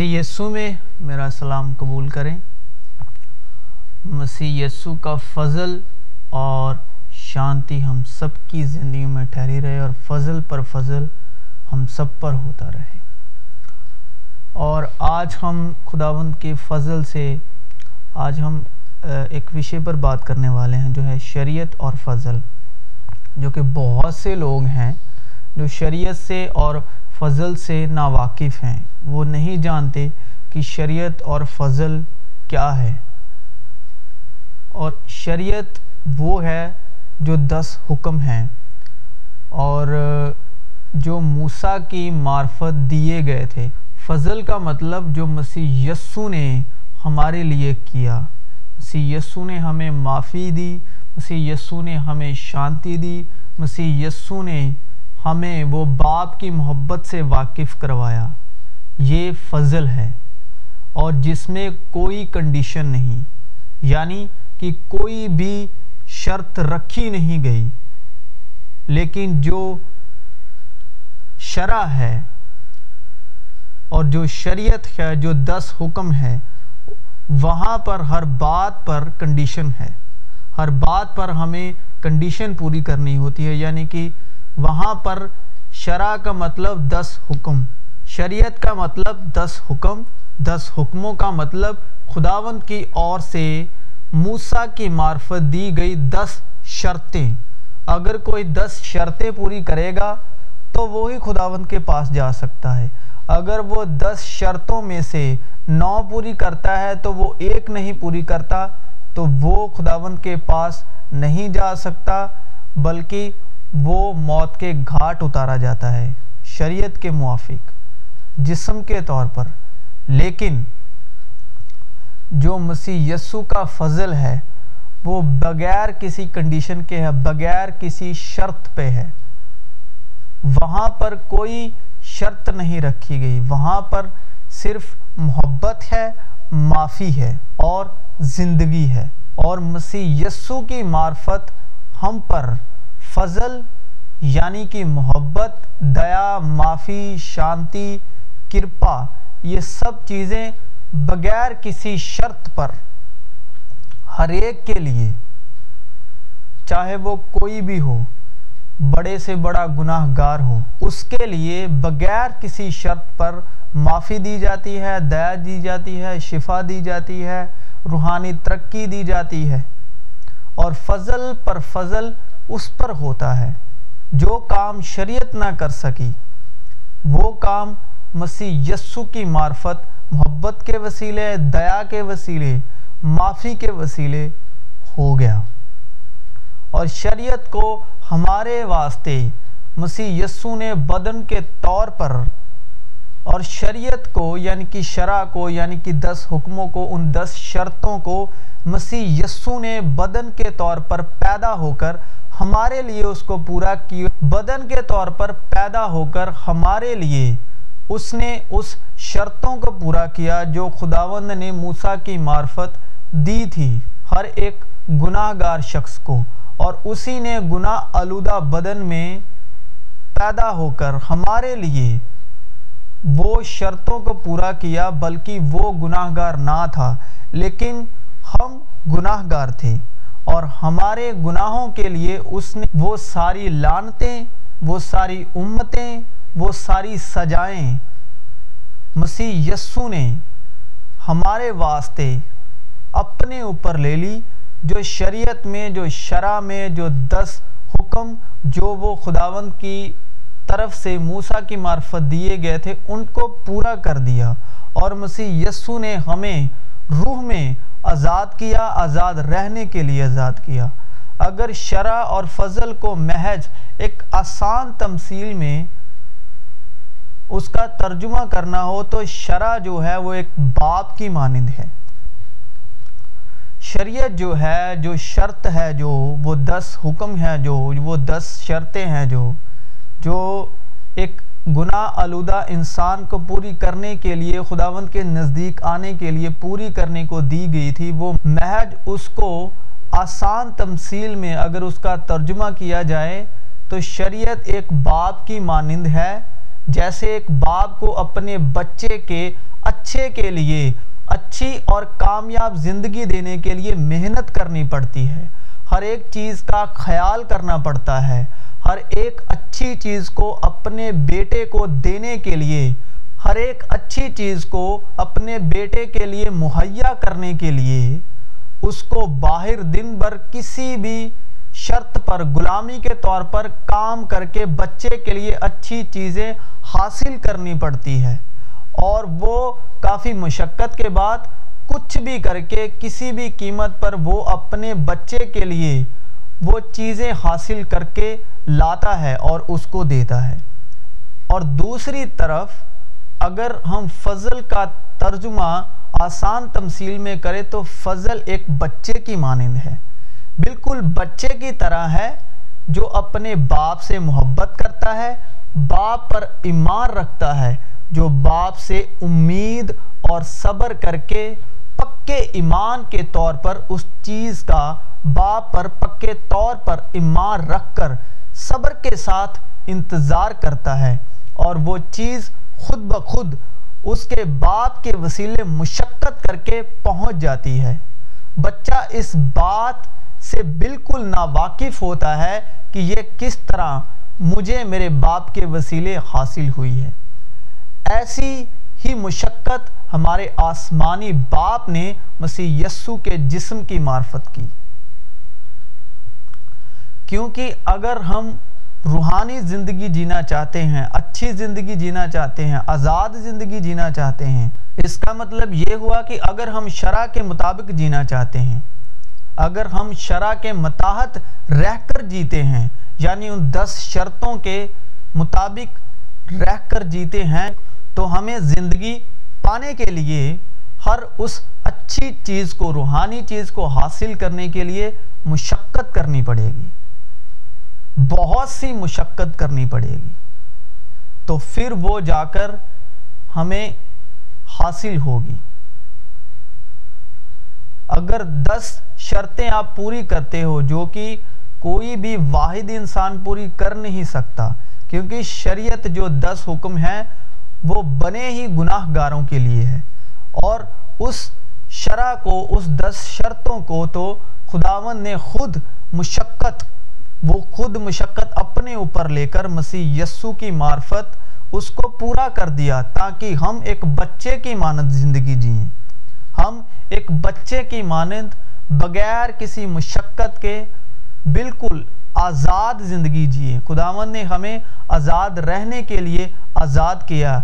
مسیح یسو میں میرا سلام قبول کریں۔ مسیح یسو کا فضل اور شانتی ہم سب کی زندگی میں ٹھہری رہے اور فضل پر فضل ہم سب پر ہوتا رہے۔ اور آج ہم خداوند کے فضل سے آج ہم ایک وشے پر بات کرنے والے ہیں جو ہے شریعت اور فضل۔ جو کہ بہت سے لوگ ہیں جو شریعت سے اور فضل سے ناواقف ہیں۔ وہ نہیں جانتے کہ شریعت اور فضل کیا ہے۔ اور شریعت وہ ہے جو دس حکم ہیں۔ اور جو موسیٰ کی معرفت دیے گئے تھے۔ فضل کا مطلب جو مسیح یسو نے ہمارے لیے کیا۔ مسیح یسو نے ہمیں معافی دی۔ مسیح یسو نے ہمیں شانتی دی۔ مسیح یسو نے ہمیں وہ باپ کی محبت سے واقف کروایا۔ یہ فضل ہے۔ اور جس میں کوئی کنڈیشن نہیں یعنی کہ کوئی بھی شرط رکھی نہیں گئی۔ لیکن جو شرع ہے اور جو شریعت ہے، جو دس حکم ہے، وہاں پر ہر بات پر کنڈیشن ہے۔ ہر بات پر ہمیں کنڈیشن پوری کرنی ہوتی ہے یعنی کہ وہاں پر شرع کا مطلب دس حکم، شریعت کا مطلب دس حکم، دس حکموں کا مطلب خداوند کی اور سے موسیٰ کی معرفت دی گئی دس شرطیں۔ اگر کوئی دس شرطیں پوری کرے گا تو وہی خداوند کے پاس جا سکتا ہے۔ اگر وہ دس شرطوں میں سے نو پوری کرتا ہے تو وہ ایک نہیں پوری کرتا، تو وہ خداوند کے پاس نہیں جا سکتا، بلکہ وہ موت کے گھاٹ اتارا جاتا ہے، شریعت کے موافق، جسم کے طور پر۔ لیکن جو مسیح یسو کا فضل ہے، وہ بغیر کسی کنڈیشن کے ہے، بغیر کسی شرط پہ ہے۔ وہاں پر کوئی شرط نہیں رکھی گئی، وہاں پر صرف محبت ہے، معافی ہے اور زندگی ہے۔ اور مسیح یسو کی معرفت ہم پر فضل یعنی کہ محبت، دیا، معافی، شانتی، کرپا، یہ سب چیزیں بغیر کسی شرط پر ہر ایک کے لیے، چاہے وہ کوئی بھی ہو، بڑے سے بڑا گناہ گار ہو، اس کے لیے بغیر کسی شرط پر معافی دی جاتی ہے، دیا دی جاتی ہے، شفا دی جاتی ہے، روحانی ترقی دی جاتی ہے۔ اور فضل پر فضل اس پر ہوتا ہے۔ جو کام شریعت نہ کر سکی، وہ کام مسیح یسو کی معرفت، محبت کے وسیلے، دیا کے وسیلے، معافی کے وسیلے ہو گیا۔ اور شریعت کو ہمارے واسطے مسیح یسو نے بدن کے طور پر اور شریعت کو یعنی کہ شرع کو یعنی کہ دس حکموں کو، ان دس شرطوں کو مسیح یسو نے بدن کے طور پر پیدا ہو کر ہمارے لیے اس کو پورا کی بدن کے طور پر پیدا ہو کر ہمارے لیے اس نے اس شرطوں کو پورا کیا جو خداوند نے موسیٰ کی معرفت دی تھی، ہر ایک گناہ گار شخص کو۔ اور اسی نے گناہ آلودہ بدن میں پیدا ہو کر ہمارے لیے وہ شرطوں کو پورا کیا، بلکہ وہ گناہ گار نہ تھا، لیکن ہم گناہ گار تھے۔ اور ہمارے گناہوں کے لیے اس نے وہ ساری لانتیں وہ ساری امتیں، وہ ساری سجائیں۔ مسیح یسو نے ہمارے واسطے اپنے اوپر لے لی، جو شریعت میں، جو شرع میں، جو دس حکم، جو وہ خداوند کی طرف سے موسیٰ کی معرفت دیے گئے تھے، ان کو پورا کر دیا۔ اور مسیح یسو نے ہمیں روح میں آزاد کیا، آزاد رہنے کے لیے آزاد کیا۔ اگر شرع اور فضل کو محج ایک آسان تمثیل میں اس کا ترجمہ کرنا ہو، تو شرع جو ہے وہ ایک باپ کی مانند ہے۔ شریعت جو ہے، جو شرط ہے، جو وہ دس حکم ہے جو وہ دس شرطیں ہیں، جو جو ایک گناہ آلودہ انسان کو پوری کرنے کے لیے، خداوند کے نزدیک آنے کے لیے پوری کرنے کو دی گئی تھی۔ وہ محج اس کو آسان تمثیل میں اگر اس کا ترجمہ کیا جائے تو شریعت ایک باپ کی مانند ہے، جیسے ایک باپ کو اپنے بچے کے اچھے کے لیے، اچھی اور کامیاب زندگی دینے کے لیے محنت کرنی پڑتی ہے۔ ہر ایک چیز کا خیال کرنا پڑتا ہے۔ ہر ایک اچھی چیز کو اپنے بیٹے کو دینے کے لیے، ہر ایک اچھی چیز کو اپنے بیٹے کے لیے مہیا کرنے کے لیے، اس کو باہر دن بھر کسی بھی شرط پر، غلامی کے طور پر کام کر کے بچے کے لیے اچھی چیزیں حاصل کرنی پڑتی ہے۔ اور وہ کافی مشقت کے بعد کچھ بھی کر کے کسی بھی قیمت پر وہ اپنے بچے کے لیے وہ چیزیں حاصل کر کے لاتا ہے اور اس کو دیتا ہے۔ اور دوسری طرف اگر ہم فضل کا ترجمہ آسان تمثیل میں کرے تو فضل ایک بچے کی مانند ہے۔ بالکل بچے کی طرح ہے جو اپنے باپ سے محبت کرتا ہے، باپ پر ایمان رکھتا ہے، جو باپ سے امید اور صبر کر کے پکے ایمان کے طور پر اس چیز کا باپ پر پکے طور پر ایمان رکھ کر صبر کے ساتھ انتظار کرتا ہے اور وہ چیز خود بخود اس کے باپ کے وسیلے مشقت کر کے پہنچ جاتی ہے۔ بچہ اس بات سے بالکل ناواقف ہوتا ہے کہ یہ کس طرح مجھے میرے باپ کے وسیلے حاصل ہوئی ہے۔ ایسی ہی مشقت ہمارے آسمانی باپ نے مسیح یسو کے جسم کی معرفت کی۔ کیونکہ اگر ہم روحانی زندگی جینا چاہتے ہیں، اچھی زندگی جینا چاہتے ہیں، آزاد زندگی جینا چاہتے ہیں، اس کا مطلب یہ ہوا کہ اگر ہم شرع کے مطابق جینا چاہتے ہیں، اگر ہم شرع کے متاحت رہ کر جیتے ہیں یعنی ان دس شرطوں کے مطابق رہ کر جیتے ہیں تو ہمیں زندگی پانے کے لیے ہر اس اچھی چیز کو، روحانی چیز کو حاصل کرنے کے لیے مشقت کرنی پڑے گی۔ بہت سی مشقت کرنی پڑے گی۔ تو پھر وہ جا کر ہمیں حاصل ہوگی۔ اگر دس شرطیں آپ پوری کرتے ہو جو کہ کوئی بھی واحد انسان پوری کر نہیں سکتا، کیونکہ شریعت جو دس حکم ہیں وہ بنے ہی گناہ گاروں کے لیے ہے۔ اور اس شرع کو، اس دس شرطوں کو تو خداون نے خود مشقت، وہ خود مشقت اپنے اوپر لے کر مسیح یسو کی معرفت اس کو پورا کر دیا تاکہ ہم ایک بچے کی مانند زندگی جئیں۔ ہم ایک بچے کی مانند بغیر کسی مشقت کے بالکل آزاد زندگی جی جئیں خداون نے ہمیں آزاد رہنے کے لیے آزاد کیا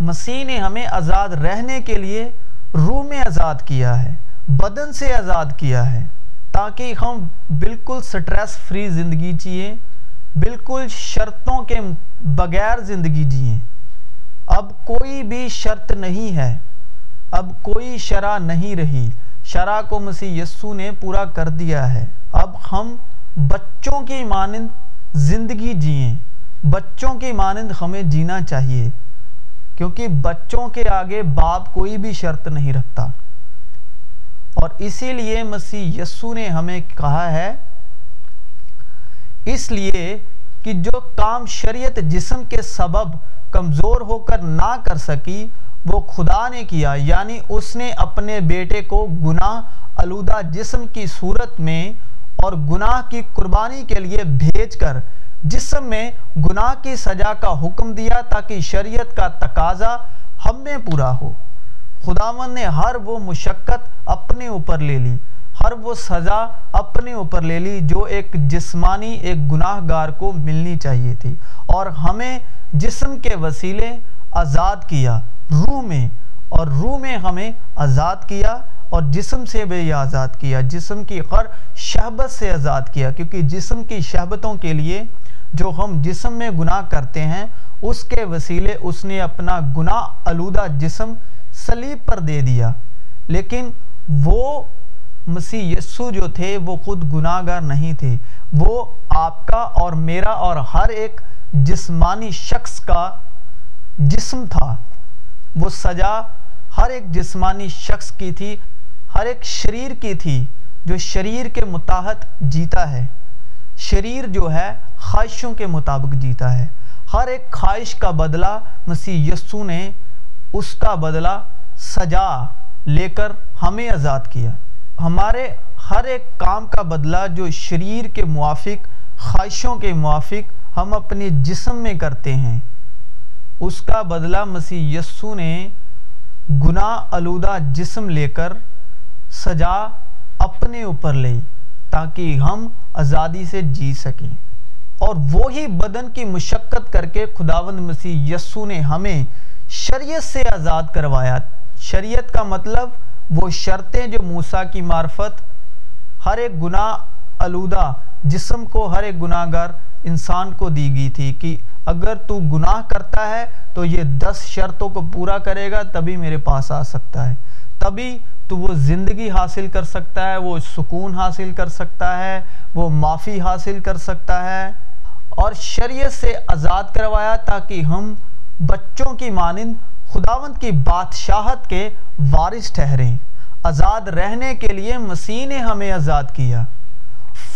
مسیح نے ہمیں آزاد رہنے کے لیے روح میں آزاد کیا ہے، بدن سے آزاد کیا ہے۔ تاکہ ہم بالکل سٹریس فری زندگی جئیں بالکل شرطوں کے بغیر زندگی جئیں اب کوئی بھی شرط نہیں ہے، اب کوئی شرع نہیں رہی۔ شرع کو مسیح یسو نے پورا کر دیا ہے۔ اب ہم بچوں کی مانند زندگی جئیں، بچوں کی مانند ہمیں جینا چاہیے، کیونکہ بچوں کے آگے باپ کوئی بھی شرط نہیں رکھتا۔ اور اسی لیے مسیح یسو نے ہمیں کہا ہے، اس لیے کہ جو کام شریعت جسم کے سبب کمزور ہو کر نہ کر سکی، وہ خدا نے کیا یعنی اس نے اپنے بیٹے کو گناہ علودہ جسم کی صورت میں اور گناہ کی قربانی کے لیے بھیج کر جسم میں گناہ کی سزا کا حکم دیا تاکہ شریعت کا تقاضا ہم میں پورا ہو۔ خداون نے ہر وہ مشقت اپنے اوپر لے لی، ہر وہ سزا اپنے اوپر لے لی جو ایک جسمانی، ایک گناہ گار کو ملنی چاہیے تھی۔ اور ہمیں جسم کے وسیلے آزاد کیا، روح میں، اور روح میں ہمیں آزاد کیا۔ اور جسم سے بھی آزاد کیا، جسم کی ہر شہبت سے آزاد کیا، کیونکہ جسم کی شہبتوں کے لیے جو ہم جسم میں گناہ کرتے ہیں، اس کے وسیلے اس نے اپنا گناہ علودہ جسم سلیب پر دے دیا۔ لیکن وہ مسیح یسو جو تھے، وہ خود گناہ گار نہیں تھے۔ وہ آپ کا اور میرا اور ہر ایک جسمانی شخص کا جسم تھا۔ وہ سجا ہر ایک جسمانی شخص کی تھی۔ ہر ایک شریر کی تھی جو شریر کے متحد جیتا ہے۔ شریر جو ہے، خواہشوں کے مطابق جیتا ہے۔ ہر ایک خواہش کا بدلہ مسیح یسو نے اس کا بدلہ سجا لے کر ہمیں آزاد کیا۔ ہمارے ہر ایک کام کا بدلہ جو شریر کے موافق، خواہشوں کے موافق ہم اپنے جسم میں کرتے ہیں، اس کا بدلہ مسیح یسو نے گناہ آلودہ جسم لے کر سجا اپنے اوپر لے تاکہ ہم آزادی سے جی سکیں۔ اور وہی بدن کی مشقت کر کے خداوند مسیح یسو نے ہمیں شریعت سے آزاد کروایا۔ شریعت کا مطلب وہ شرطیں جو موسیٰ کی معرفت، ہر ایک گناہ آلودہ جسم کو، ہر ایک گناہ گار انسان کو دی گئی تھی کہ اگر تو گناہ کرتا ہے تو یہ دس شرطوں کو پورا کرے گا تبھی میرے پاس آ سکتا ہے۔ تبھی تو وہ زندگی حاصل کر سکتا ہے، وہ سکون حاصل کر سکتا ہے، وہ معافی حاصل کر سکتا ہے۔ اور شریعت سے آزاد کروایا تاکہ ہم بچوں کی مانند، خداوند کی بادشاہت کے وارث ٹھہریں۔ آزاد رہنے کے لیے مسیح نے ہمیں آزاد کیا۔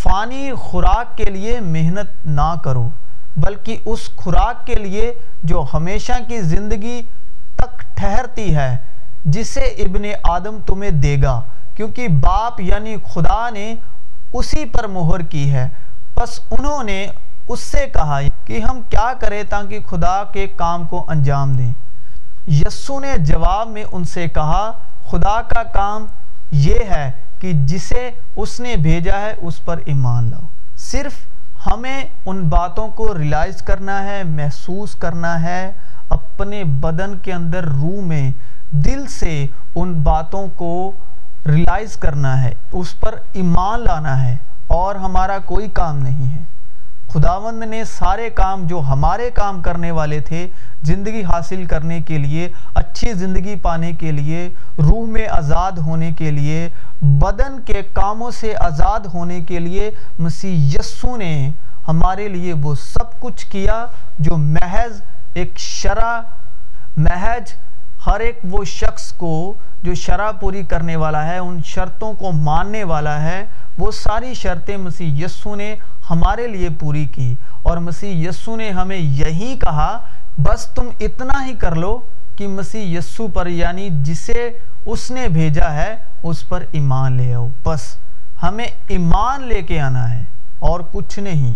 فانی خوراک کے لیے محنت نہ کرو، بلکہ اس خوراک کے لیے جو ہمیشہ کی زندگی تک ٹھہرتی ہے۔ جسے ابن آدم تمہیں دے گا، کیونکہ باپ یعنی خدا نے اسی پر مہر کی ہے۔ پس انہوں نے اس سے کہا کہ ہم کیا کریں تاکہ خدا کے کام کو انجام دیں۔ یسو نے جواب میں ان سے کہا، خدا کا کام یہ ہے کہ جسے اس نے بھیجا ہے اس پر ایمان لاؤ۔ صرف ہمیں ان باتوں کو ریلائز کرنا ہے، محسوس کرنا ہے، اپنے بدن کے اندر روح میں دل سے ان باتوں کو ریلائز کرنا ہے، اس پر ایمان لانا ہے اور ہمارا کوئی کام نہیں ہے۔ خداوند نے سارے کام جو ہمارے کام کرنے والے تھے، زندگی حاصل کرنے کے لیے، اچھی زندگی پانے کے لیے، روح میں آزاد ہونے کے لیے، بدن کے کاموں سے آزاد ہونے کے لیے مسیح یسو نے ہمارے لیے وہ سب کچھ کیا جو محض ایک شرع محض ہر ایک وہ شخص کو جو شرع پوری کرنے والا ہے، ان شرطوں کو ماننے والا ہے، وہ ساری شرطیں مسیح یسو نے ہمارے لیے پوری کی۔ اور مسیح یسو نے ہمیں یہی کہا، بس تم اتنا ہی کر لو کہ مسیح یسو پر یعنی جسے اس نے بھیجا ہے، اس پر ایمان لے آؤ۔ بس ہمیں ایمان لے کے آنا ہے اور کچھ نہیں۔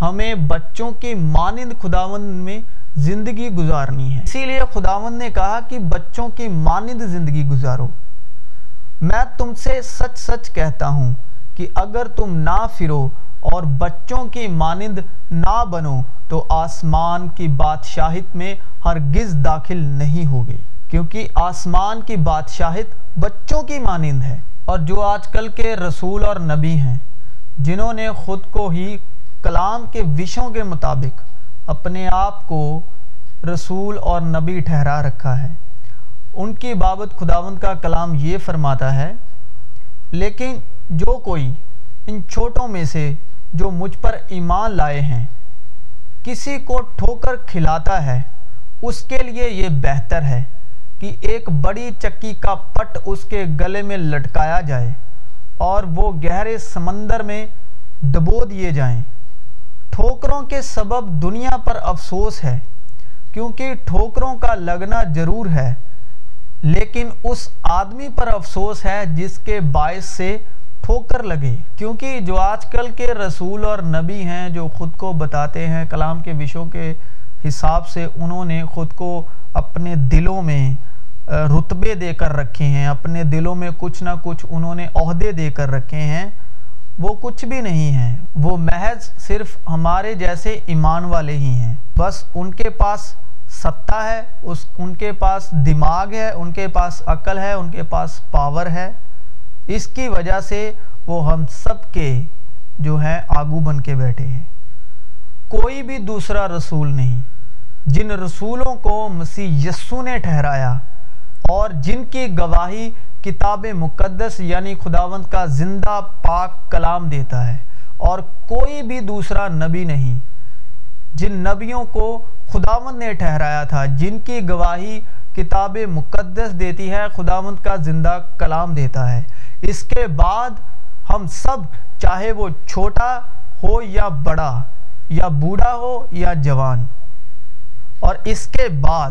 ہمیں بچوں کی مانند خداوند میں زندگی گزارنی ہے۔ اسی لیے خداوند نے کہا کہ بچوں کی مانند زندگی گزارو۔ میں تم سے سچ سچ کہتا ہوں کہ اگر تم نہ پھرو اور بچوں کی مانند نہ بنو تو آسمان کی بادشاہت میں ہرگز داخل نہیں ہوگے۔ کیونکہ آسمان کی بادشاہت بچوں کی مانند ہے اور جو آج کل کے رسول اور نبی ہیں، جنہوں نے خود کو ہی کلام کے وشوں کے مطابق اپنے آپ کو رسول اور نبی ٹھہرا رکھا ہے۔ ان کی بابت خداوند کا کلام یہ فرماتا ہے، لیکن جو کوئی ان چھوٹوں میں سے جو مجھ پر ایمان لائے ہیں، کسی کو ٹھوکر کھلاتا ہے، اس کے لیے یہ بہتر ہے کہ ایک بڑی چکی کا پٹ اس کے گلے میں لٹکایا جائے اور وہ گہرے سمندر میں ڈبو دیے جائیں۔ ٹھوکروں کے سبب دنیا پر افسوس ہے، کیونکہ ٹھوکروں کا لگنا ضرور ہے، لیکن اس آدمی پر افسوس ہے جس کے باعث سے ٹھوکر لگے۔ کیونکہ جو آج کل کے رسول اور نبی ہیں جو خود کو بتاتے ہیں کلام کے وشوں کے حساب سے، انہوں نے خود کو اپنے دلوں میں رتبے دے کر رکھے ہیں۔ اپنے دلوں میں کچھ نہ کچھ انہوں نے عہدے دے کر رکھے ہیں۔ وہ کچھ بھی نہیں ہیں۔ وہ محض صرف ہمارے جیسے ایمان والے ہی ہیں۔ بس ان کے پاس ستہ ہے، اس، ان کے پاس دماغ ہے، ان کے پاس عقل ہے، ان کے پاس پاور ہے۔ اس کی وجہ سے وہ ہم سب کے جو ہے آگو بن کے بیٹھے ہیں۔ کوئی بھی دوسرا رسول نہیں۔ جن رسولوں کو مسیح یسو نے ٹھہرایا اور جن کی گواہی کتاب مقدس یعنی خداوند کا زندہ پاک کلام دیتا ہے اور کوئی بھی دوسرا نبی نہیں، جن نبیوں کو خداوند نے ٹھہرایا تھا، جن کی گواہی کتاب مقدس دیتی ہے، خداوند کا زندہ کلام دیتا ہے۔ اس کے بعد ہم سب، چاہے وہ چھوٹا ہو یا بڑا، یا بوڑھا ہو یا جوان۔ اور اس کے بعد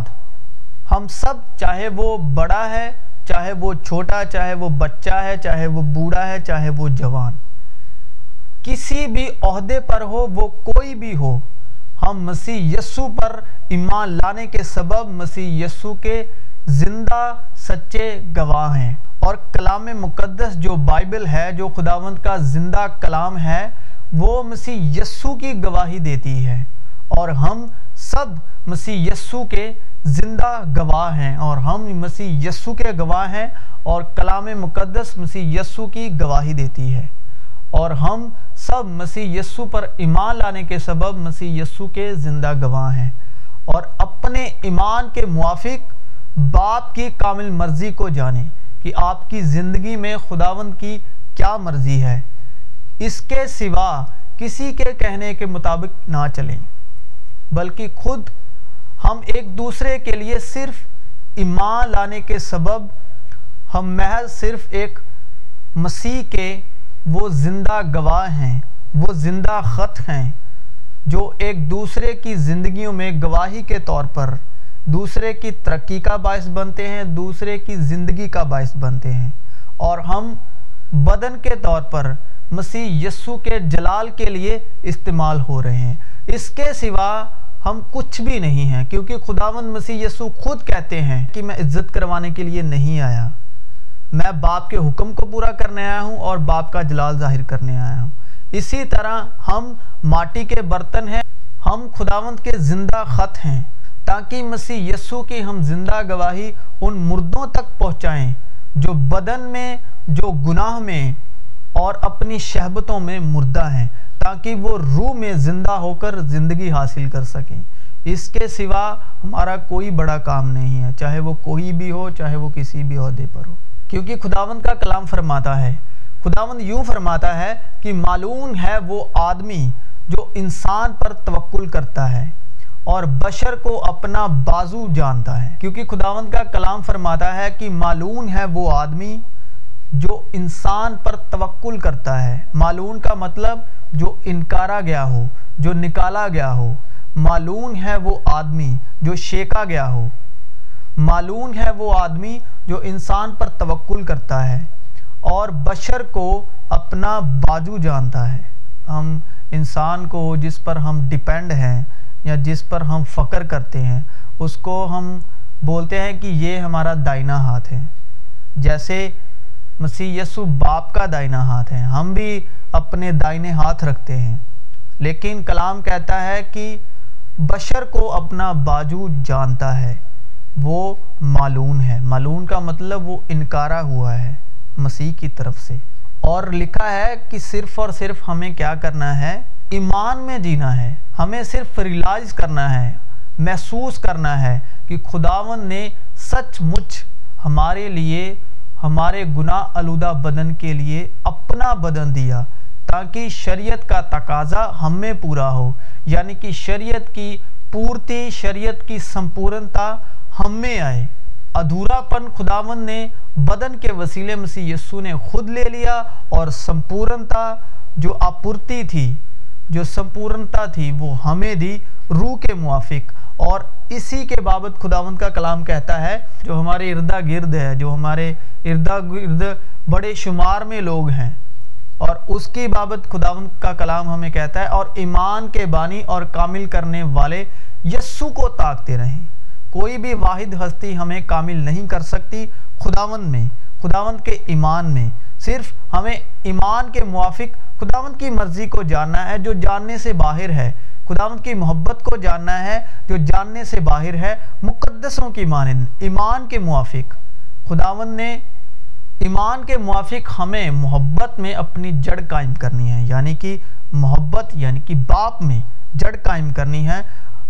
ہم سب چاہے وہ بڑا ہے، چاہے وہ چھوٹا، چاہے وہ بچہ ہے، چاہے وہ بوڑھا ہے، چاہے وہ جوان۔ کسی بھی عہدے پر ہو، وہ کوئی بھی ہو، ہم مسیح یسو پر ایمان لانے کے سبب مسیح یسو کے زندہ، سچے گواہ ہیں۔ اور کلام مقدس جو بائبل ہے، جو خداوند کا زندہ کلام ہے، وہ مسیح یسو کی گواہی دیتی ہے۔ اور ہم سب مسیح یسو کے زندہ گواہ ہیں اور ہم مسیح یسو کے گواہ ہیں اور کلام مقدس مسیح یسو کی گواہی دیتی ہے۔ اور ہم سب مسیح یسو پر ایمان لانے کے سبب مسیح یسو کے زندہ گواہ ہیں۔ اور اپنے ایمان کے موافق باپ کی کامل مرضی کو جانیں کہ آپ کی زندگی میں خداوند کی کیا مرضی ہے۔ اس کے سوا کسی کے کہنے کے مطابق نہ چلیں۔ بلکہ خود ہم ایک دوسرے کے لیے صرف ایمان لانے کے سبب ہم محض صرف ایک مسیح کے وہ زندہ گواہ ہیں، وہ زندہ خط ہیں جو ایک دوسرے کی زندگیوں میں گواہی کے طور پر دوسرے کی ترقی کا باعث بنتے ہیں، دوسرے کی زندگی کا باعث بنتے ہیں۔ اور ہم بدن کے طور پر مسیح یسو کے جلال کے لیے استعمال ہو رہے ہیں۔ اس کے سوا ہم کچھ بھی نہیں ہیں، کیونکہ خداوند مسیح یسو خود کہتے ہیں کہ میں عزت کروانے کے لیے نہیں آیا۔ میں باپ کے حکم کو پورا کرنے آیا ہوں اور باپ کا جلال ظاہر کرنے آیا ہوں۔ اسی طرح ہم ماٹی کے برتن ہیں، ہم خداوند کے زندہ خط ہیں۔ تاکہ مسیح یسو کی ہم زندہ گواہی ان مردوں تک پہنچائیں، جو بدن میں، جو گناہ میں اور اپنی شہبتوں میں مردہ ہیں تاکہ وہ روح میں زندہ ہو کر زندگی حاصل کر سکیں۔ اس کے سوا ہمارا کوئی بڑا کام نہیں ہے، چاہے وہ کوئی بھی ہو، چاہے وہ کسی بھی عہدے پر ہو۔ کیونکہ خداوند کا کلام فرماتا ہے، خداوند یوں فرماتا ہے کہ معلوم ہے وہ آدمی جو انسان پر توکل کرتا ہے اور بشر کو اپنا بازو جانتا ہے۔ کیونکہ خداوند کا کلام فرماتا ہے کہ معلوم ہے وہ آدمی جو انسان پر توکل کرتا ہے۔ معلوم کا مطلب جو انکارا گیا ہو، جو نکالا گیا ہو۔ معلوم ہے وہ آدمی جو شیکا گیا ہو۔ معلوم ہے وہ آدمی جو انسان پر توکل کرتا ہے اور بشر کو اپنا باجو جانتا ہے۔ ہم انسان کو جس پر ہم ڈیپینڈ ہیں یا جس پر ہم فقر کرتے ہیں، اس کو ہم بولتے ہیں کہ یہ ہمارا دائنا ہاتھ ہے۔ جیسے مسیح یسو باپ کا دائنا ہاتھ ہے ہم بھی اپنے دائنے ہاتھ رکھتے ہیں۔ لیکن کلام کہتا ہے کہ بشر کو اپنا باجو جانتا ہے۔ وہ معلوم ہے۔ معلوم کا مطلب وہ انکارا ہوا ہے مسیح کی طرف سے۔ اور لکھا ہے کہ صرف اور صرف ہمیں کیا کرنا ہے؟ ایمان میں جینا ہے۔ ہمیں صرف ریلائز کرنا ہے، محسوس کرنا ہے کہ خداون نے سچ مچ ہمارے لیے ہمارے گناہ آلودہ بدن کے لیے اپنا بدن دیا تاکہ شریعت کا تقاضا ہم میں پورا ہو یعنی کہ شریعت کی پورتی، شریعت کی سمپورنتا ہم میں آئے۔ ادھورا پن خداون نے بدن کے وسیلے مسیح یسو نے خود لے لیا اور سمپورنتا جو اپورتی تھی جو سمپورنتا تھی، وہ ہمیں دی روح کے موافق۔ اور اسی کے بابت خداون کا کلام کہتا ہے، جو ہمارے اردہ گرد ہے، جو ہمارے اردہ گرد بڑے شمار میں لوگ ہیں۔ اور اس کی بابت خداون کا کلام ہمیں کہتا ہے، اور ایمان کے بانی اور کامل کرنے والے یسو کو تاکتے رہیں۔ کوئی بھی واحد ہستی ہمیں کامل نہیں کر سکتی خداوند میں، خداوند کے ایمان میں۔ صرف ہمیں ایمان کے موافق خداوند کی مرضی کو جاننا ہے جو جاننے سے باہر ہے۔ خداوند کی محبت کو جاننا ہے جو جاننے سے باہر ہے۔ مقدسوں کی مانند، ایمان کے موافق۔ خداوند نے ایمان کے موافق ہمیں محبت میں اپنی جڑ قائم کرنی ہے یعنی کہ محبت یعنی کہ باپ میں جڑ قائم کرنی ہے۔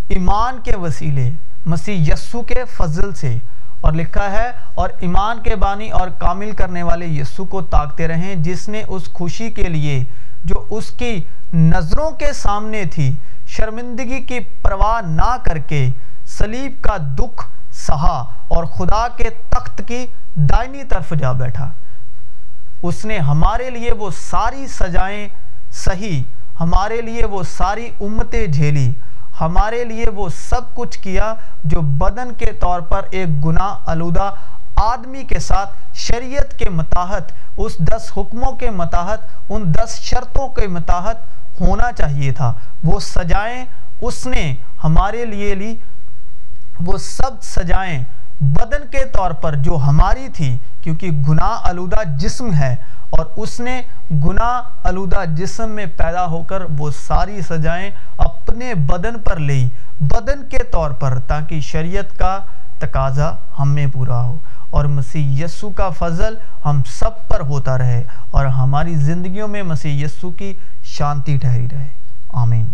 ایمان کے وسیلے، مسیح یسو کے فضل سے اور لکھا ہے، اور ایمان کے بانی اور کامل کرنے والے یسو کو تاکتے رہیں، جس نے اس خوشی کے لیے جو اس کی نظروں کے سامنے تھی، شرمندگی کی پرواہ نہ کر کے سلیب کا دکھ سہا اور خدا کے تخت کی دائنی طرف جا بیٹھا۔ اس نے ہمارے لیے وہ ساری سجائیں سہی، ہمارے لیے وہ ساری امتیں جھیلی۔ ہمارے لیے وہ سب کچھ کیا جو بدن کے طور پر ایک گناہ آلودہ آدمی کے ساتھ شریعت کے متاحت، اس دس حکموں کے متاحت، ان دس شرطوں کے متاحت ہونا چاہیے تھا۔ وہ سجائیں اس نے ہمارے لیے لی، وہ سب سجائیں بدن کے طور پر جو ہماری تھی، کیونکہ گناہ آلودہ جسم ہے اور اس نے گناہ آلودہ جسم میں پیدا ہو کر وہ ساری سجائیں اپنے بدن پر لی۔ بدن کے طور پر تاکہ شریعت کا تقاضا ہم میں پورا ہو۔ اور مسیح یسو کا فضل ہم سب پر ہوتا رہے اور ہماری زندگیوں میں مسیح یسو کی شانتی ٹھہری رہے۔ آمین۔